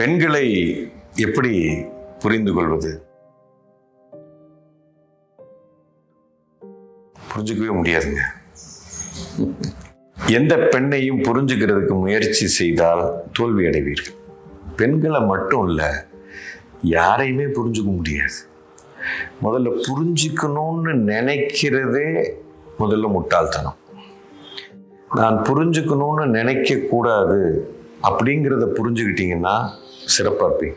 பெண்களை எப்படி புரிந்து கொள்வது? புரிஞ்சுக்கவே முடியாதுங்க. எந்த பெண்ணையும் புரிஞ்சுக்கிறதுக்கு முயற்சி செய்தால் தோல்வி அடைவீர்கள். பெண்களை மட்டும் இல்லை யாரையுமே புரிஞ்சுக்க முடியாது. முதல்ல புரிஞ்சுக்கணும்னு நினைக்கிறதே முதல்ல முட்டாள்தனம். நான் புரிஞ்சுக்கணும்னு நினைக்க கூடாது அப்படிங்கிறத புரிஞ்சுக்கிட்டீங்கன்னா சிறப்பாக இருப்பீங்க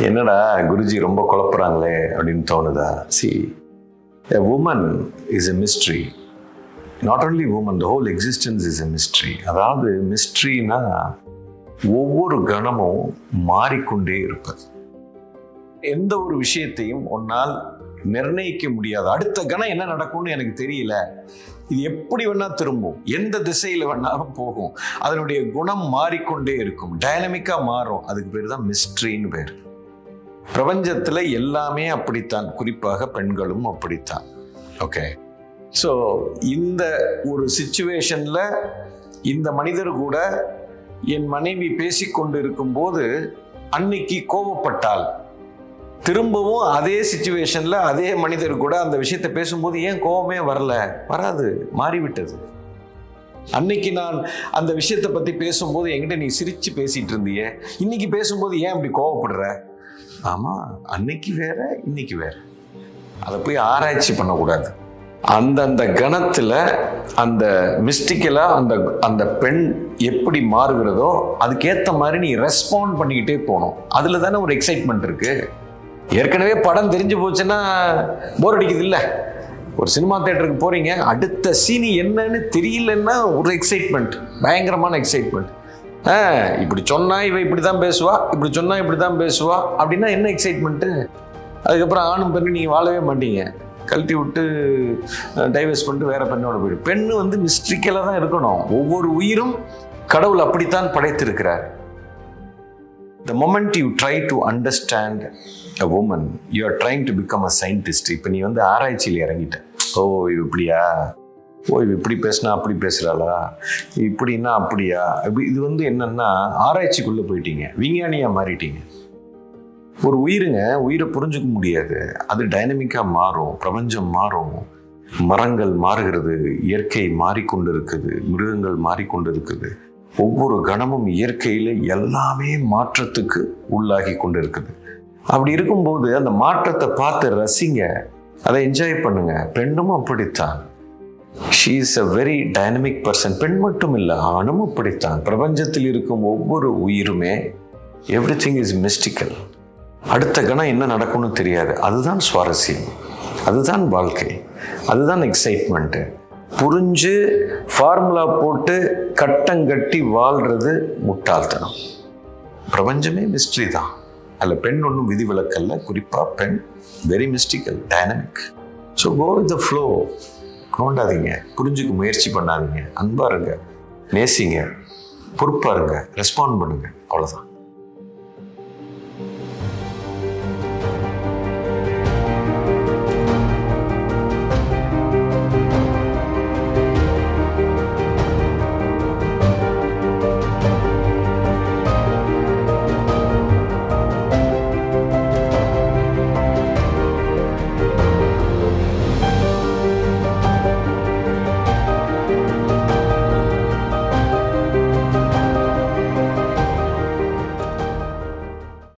என்னடா குருஜி ரொம்ப குழப்புறாங்களே அப்படின்னு தோணுதா? See a woman is a mystery not only woman the whole existence is a mystery அதாவது மிஸ்ட்ரினா ஒவ்வொரு கணமும் மாறிக்கொண்டே இருப்பது. எந்த ஒரு விஷயத்தையும் உன்னால் நிர்ணயிக்க முடியாது. அடுத்த கணம் என்ன நடக்கும்னு எனக்கு தெரியல. இது எப்படி வேணா திரும்பும். எந்த திசையில வேணாலும் போகும். அதனுடைய குணம் மாறிக்கொண்டே இருக்கும். டைனமிக்கா மாறும். அதுக்கு பேர் தான் மிஸ்ட்ரின்னு பேர். பிரபஞ்சத்துல எல்லாமே அப்படித்தான். குறிப்பாக பெண்களும் அப்படித்தான். ஓகே ஸோ இந்த ஒரு சுச்சுவேஷன்ல இந்த மனிதர் கூட என் மனைவி பேசிக்கொண்டு இருக்கும்போது அன்னைக்கு கோபப்பட்டால் திரும்பவும் அதே சுச்சுவேஷனில் அதே மனிதர் கூட அந்த விஷயத்தை பேசும்போது ஏன் கோபமே வரல? வராது மாறிவிட்டது. அன்னைக்கு நான் அந்த விஷயத்தை பற்றி பேசும்போது என்கிட்ட நீ சிரித்து பேசிகிட்டு இருந்தியே. இன்னைக்கு பேசும்போது ஏன் அப்படி கோவப்படுற? ஆமாம் அன்னைக்கு வேற இன்னைக்கு வேற. அதை போய் ஆராய்ச்சி பண்ணக்கூடாது. அந்தந்த கணத்தில் அந்த மிஸ்டிக்கலாக அந்த அந்த பெண் எப்படி மாறுகிறதோ அதுக்கேற்ற மாதிரி நீ ரெஸ்பாண்ட் பண்ணிக்கிட்டே போகணும். அதில் தானே ஒரு எக்ஸைட்மெண்ட் இருக்குது ஏற்கனவே படம் தெரிஞ்சு போச்சுன்னா போர் அடிக்குது இல்லை ஒரு சினிமா தேட்டருக்கு போறீங்க அடுத்த சீனி என்னன்னு தெரியலன்னா ஒரு எக்ஸைட்மெண்ட் பயங்கரமான எக்ஸைட்மெண்ட் ஆ இப்படி சொன்னா இவ இப்படி தான் பேசுவா இப்படி சொன்னா இப்படி தான் பேசுவா அப்படின்னா என்ன எக்ஸைட்மெண்ட்டு அதுக்கப்புறம் ஆணும் பெண்ணு நீங்கள் வாழவே மாட்டீங்க. கழட்டி விட்டு டைவர்ஸ் பண்ணிட்டு வேற பெண்ணோட போயிடும் பெண்ணு வந்து மிஸ்ட்ரிக்கலாக தான் இருக்கணும். ஒவ்வொரு உயிரும் கடவுள் அப்படித்தான் படைத்திருக்கிறார். The moment you try to understand a woman you are trying to become a scientist. இப்போ நீ வந்து ஆராய்ச்சியில் இறங்கிட்ட. ஓ இது இப்படியா? ஓ இவ இப்படி பேசுனா அப்படி பேசுகிறாளா இப்படின்னா அப்படியா? இப்படி இது வந்து என்னன்னா ஆராய்ச்சிக்குள்ளே போயிட்டீங்க. விஞ்ஞானியாக மாறிட்டீங்க. ஒரு உயிருங்க உயிரை புரிஞ்சுக்க முடியாது. அது டைனமிக்காக மாறும். பிரபஞ்சம் மாறும். மரங்கள் மாறுகிறது. இயற்கை மாறிக்கொண்டு இருக்குது மிருகங்கள் மாறிக்கொண்டு இருக்குது ஒவ்வொரு கணமும் இயற்கையில் எல்லாமே மாற்றத்துக்கு உள்ளாகி கொண்டு இருக்குது அப்படி இருக்கும்போது அந்த மாற்றத்தை பார்த்து ரசிங்க. அதை என்ஜாய் பண்ணுங்க. பெண்ணும் அப்படித்தான். She is a very dynamic person பெண் மட்டும் இல்லை ஆணும் அப்படித்தான். பிரபஞ்சத்தில் இருக்கும் ஒவ்வொரு உயிருமே எவ்ரி திங் இஸ் மிஸ்டிக்கல் அடுத்த கணம் என்ன நடக்கும்னு தெரியாது. அதுதான் சுவாரஸ்யம். அதுதான் வாழ்க்கை. அதுதான் எக்ஸைட்மெண்ட்டு புரிஞ்சு ஃபார்முலா போட்டு கட்டங்கட்டி வாழ்றது முட்டாள்தனம். பிரபஞ்சமே மிஸ்ட்ரி தான். அதில் பெண் ஒன்றும் விதிவிலக்கல்ல. குறிப்பாக பெண் very mystical dynamic so go with the flow நோண்டாதீங்க புரிஞ்சுக்க முயற்சி பண்ணாதீங்க. அன்பாருங்க நேசிங்க. பொறுப்பாருங்க ரெஸ்பாண்ட் பண்ணுங்க. அவ்வளோதான்